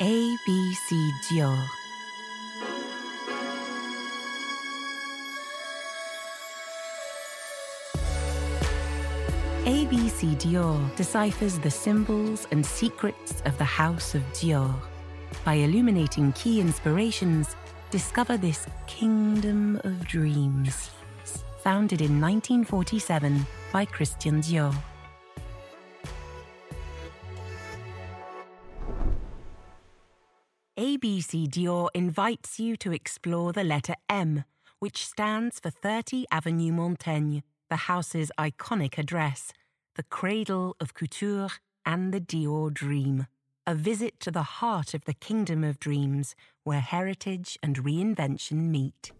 ABC Dior. ABC Dior deciphers the symbols and secrets of the House of Dior. By illuminating key inspirations, discover this kingdom of dreams. Founded in 1947 by Christian Dior. ABC Dior invites you to explore the letter M, which stands for 30 Avenue Montaigne, the house's iconic address, the cradle of couture and the Dior dream. A visit to the heart of the kingdom of dreams, where heritage and reinvention meet.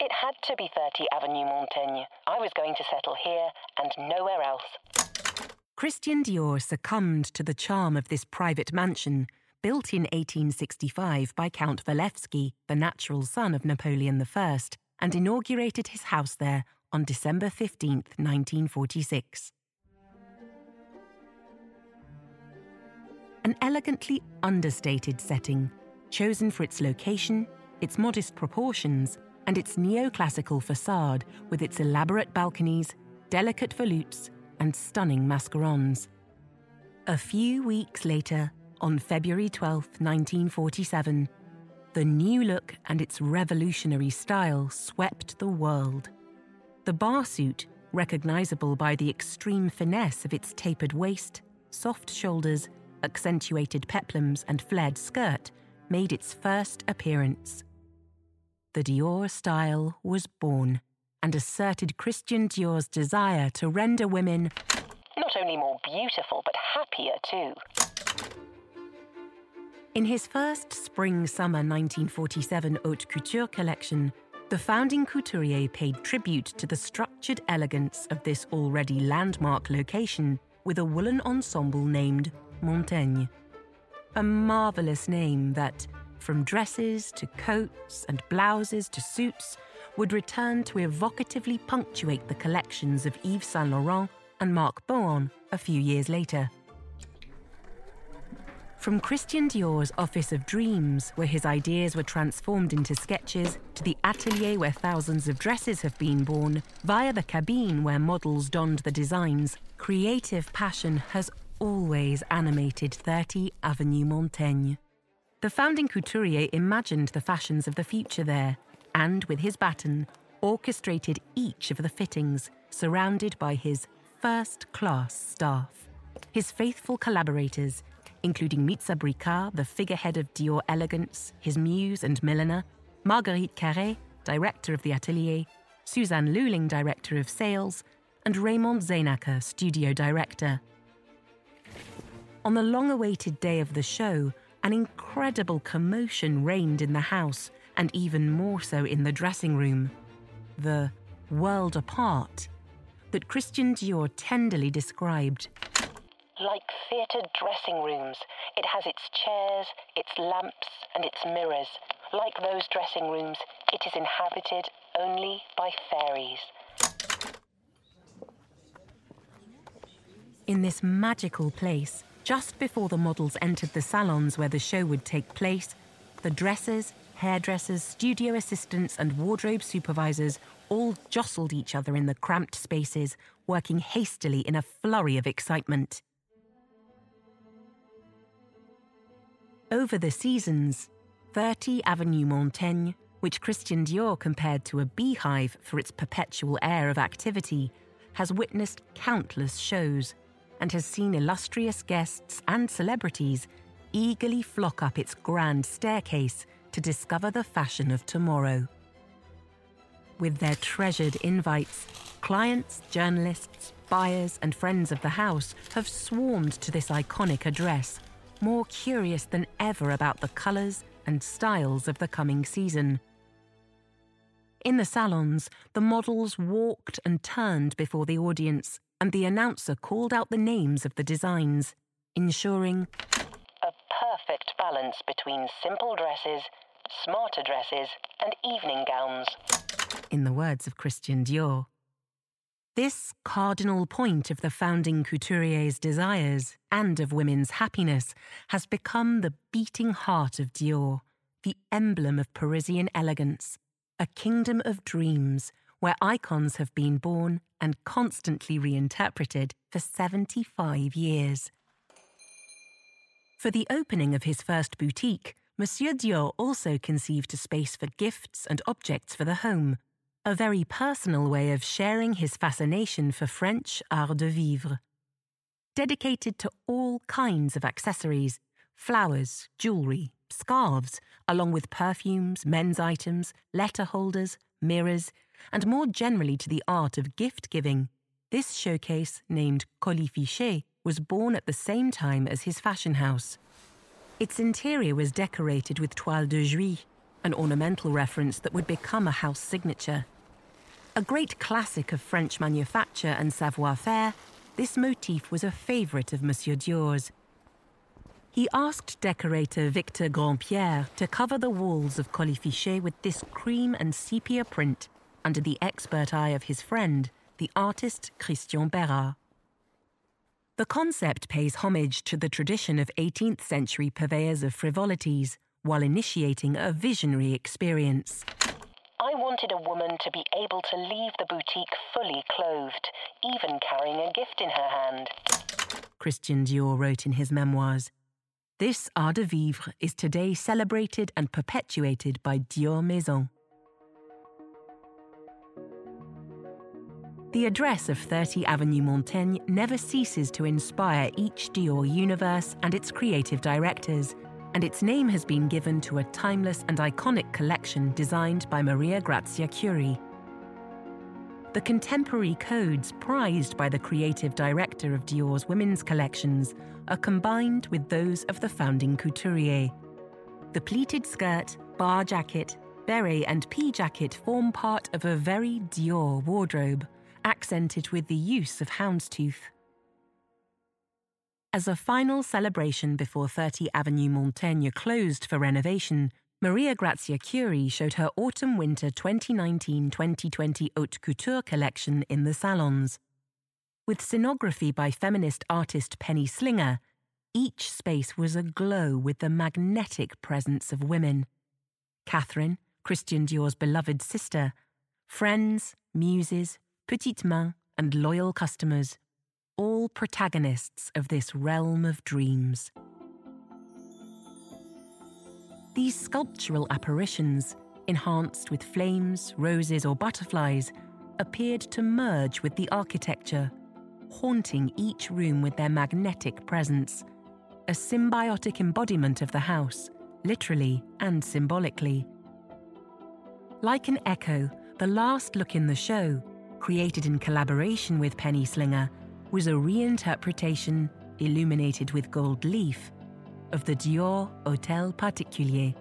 It had to be 30 Avenue Montaigne. I was going to settle here and nowhere else. Christian Dior succumbed to the charm of this private mansion, built in 1865 by Count Walewski, the natural son of Napoleon I, and inaugurated his house there on December 15, 1946. An elegantly understated setting, chosen for its location, its modest proportions, and its neoclassical facade with its elaborate balconies, delicate volutes, and stunning mascarons. A few weeks later, on February 12, 1947, the new look and its revolutionary style swept the world. The bar suit, recognizable by the extreme finesse of its tapered waist, soft shoulders, accentuated peplums, and flared skirt, made its first appearance. The Dior style was born and asserted Christian Dior's desire to render women not only more beautiful, but happier too. In his first spring summer 1947 haute couture collection, the founding couturier paid tribute to the structured elegance of this already landmark location with a woolen ensemble named Montaigne. A marvellous name that, from dresses to coats and blouses to suits, would return to evocatively punctuate the collections of Yves Saint Laurent and Marc Bohan a few years later. From Christian Dior's Office of Dreams, where his ideas were transformed into sketches, to the atelier where thousands of dresses have been born, via the cabine where models donned the designs, creative passion has always animated 30 Avenue Montaigne. The founding couturier imagined the fashions of the future there, and with his baton, orchestrated each of the fittings, surrounded by his first class staff. His faithful collaborators, including Mitza Bricard, the figurehead of Dior elegance, his muse and milliner, Marguerite Carré, director of the atelier, Suzanne Luling, director of sales, and Raymond Zehnacker, studio director. On the long awaited day of the show, an incredible commotion reigned in the house, and even more so in the dressing room. The world apart that Christian Dior tenderly described like theatre dressing rooms. It has its chairs, its lamps, and its mirrors. Like those dressing rooms, it is inhabited only by fairies. In this magical place, just before the models entered the salons where the show would take place, the dressers, hairdressers, studio assistants, and wardrobe supervisors all jostled each other in the cramped spaces, working hastily in a flurry of excitement. Over the seasons, 30 Avenue Montaigne, which Christian Dior compared to a beehive for its perpetual air of activity, has witnessed countless shows and has seen illustrious guests and celebrities eagerly flock up its grand staircase to discover the fashion of tomorrow. With their treasured invites, clients, journalists, buyers, and friends of the house have swarmed to this iconic address more curious than ever about the colours and styles of the coming season. In the salons, the models walked and turned before the audience, and the announcer called out the names of the designs, ensuring a perfect balance between simple dresses, smarter dresses, and evening gowns. In the words of Christian Dior. This cardinal point of the founding couturier's desires and of women's happiness has become the beating heart of Dior, the emblem of Parisian elegance, a kingdom of dreams where icons have been born and constantly reinterpreted for 75 years. For the opening of his first boutique, Monsieur Dior also conceived a space for gifts and objects for the home, a very personal way of sharing his fascination for French art de vivre. Dedicated to all kinds of accessories, flowers, jewellery, scarves, along with perfumes, men's items, letter holders, mirrors, and more generally to the art of gift giving, this showcase, named Colifichet, was born at the same time as his fashion house. Its interior was decorated with toile de Jouy, an ornamental reference that would become a house signature. A great classic of French manufacture and savoir faire, this motif was a favourite of Monsieur Dior's. He asked decorator Victor Grandpierre to cover the walls of Colifichet with this cream and sepia print under the expert eye of his friend, the artist Christian Berard. The concept pays homage to the tradition of 18th century purveyors of frivolities while initiating a visionary experience. I wanted a woman to be able to leave the boutique fully clothed, even carrying a gift in her hand. Christian Dior wrote in his memoirs. This art de vivre is today celebrated and perpetuated by Dior Maison. The address of 30 Avenue Montaigne never ceases to inspire each Dior universe and its creative directors, and its name has been given to a timeless and iconic collection designed by Maria Grazia Chiuri. The contemporary codes prized by the creative director of Dior's women's collections are combined with those of the founding couturier. The pleated skirt, bar jacket, beret, and pea jacket form part of a very Dior wardrobe accented with the use of houndstooth. As a final celebration before 30 Avenue Montaigne closed for renovation, Maria Grazia Chiuri showed her autumn winter 2019 2020 haute couture collection in the salons. With scenography by feminist artist Penny Slinger, each space was aglow with the magnetic presence of women. Catherine, Christian Dior's beloved sister, friends, muses, petites mains, and loyal customers, all protagonists of this realm of dreams. These sculptural apparitions, enhanced with flames, roses, or butterflies, appeared to merge with the architecture, haunting each room with their magnetic presence, a symbiotic embodiment of the house, literally and symbolically. Like an echo, the last look in the show created in collaboration with Penny Slinger, was a reinterpretation, illuminated with gold leaf, of the Dior Hôtel Particulier.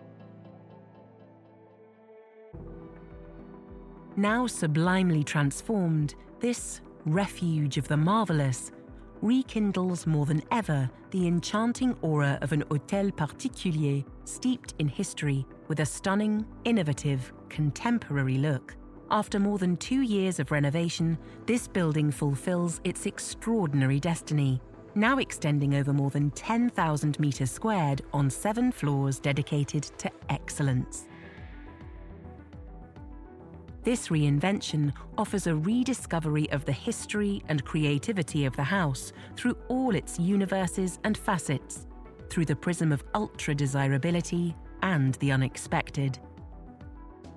Now sublimely transformed, this refuge of the marvellous rekindles more than ever the enchanting aura of an hôtel particulier steeped in history with a stunning, innovative, contemporary look. After more than two years of renovation, this building fulfills its extraordinary destiny, now extending over more than 10,000 metres squared on seven floors dedicated to excellence. This reinvention offers a rediscovery of the history and creativity of the house through all its universes and facets, through the prism of ultra desirability and the unexpected.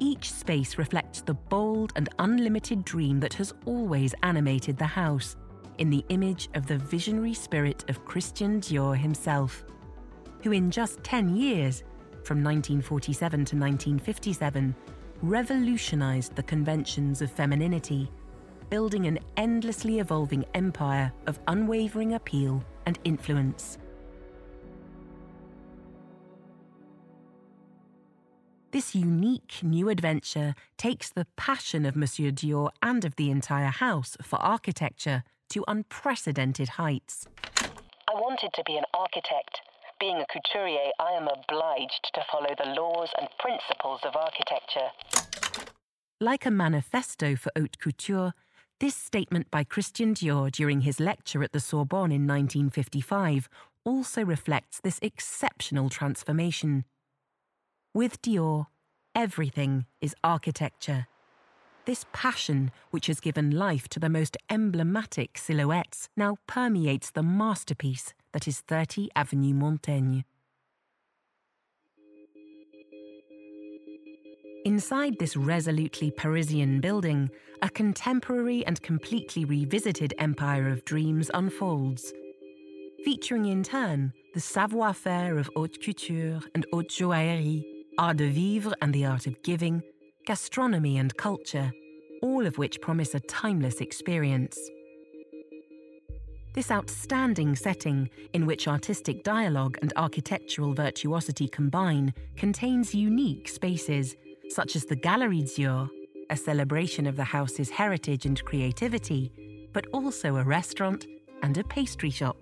Each space reflects the bold and unlimited dream that has always animated the house, in the image of the visionary spirit of Christian Dior himself, who in just 10 years, from 1947 to 1957, revolutionized the conventions of femininity, building an endlessly evolving empire of unwavering appeal and influence. This unique new adventure takes the passion of Monsieur Dior and of the entire house for architecture to unprecedented heights. I wanted to be an architect. Being a couturier, I am obliged to follow the laws and principles of architecture. Like a manifesto for haute couture, This statement by Christian Dior during his lecture at the Sorbonne in 1955 also reflects this exceptional transformation. With Dior, everything is architecture. This passion, which has given life to the most emblematic silhouettes, now permeates the masterpiece that is 30 Avenue Montaigne. Inside this resolutely Parisian building, a contemporary and completely revisited empire of dreams unfolds. Featuring in turn the savoir faire of haute couture and haute joaillerie, art de vivre and the art of giving, gastronomy and culture, all of which promise a timeless experience. This outstanding setting, in which artistic dialogue and architectural virtuosity combine, contains unique spaces such as the Galerie Dior, a celebration of the house's heritage and creativity, but also a restaurant and a pastry shop.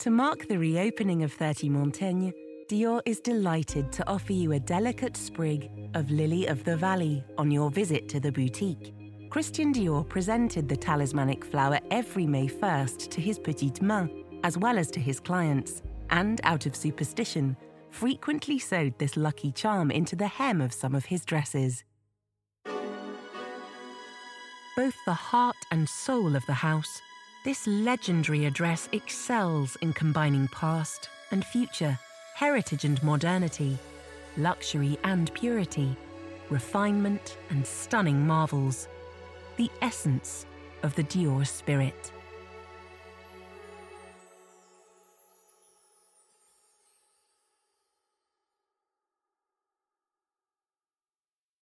To mark the reopening of 30 Montaigne, Dior is delighted to offer you a delicate sprig of lily of the valley on your visit to the boutique. Christian Dior presented the talismanic flower every May 1st to his petite main, as well as to his clients, and out of superstition, frequently sewed this lucky charm into the hem of some of his dresses. Both the heart and soul of the house, this legendary address excels in combining past and future, heritage and modernity, luxury and purity, refinement and stunning marvels. The essence of the Dior spirit.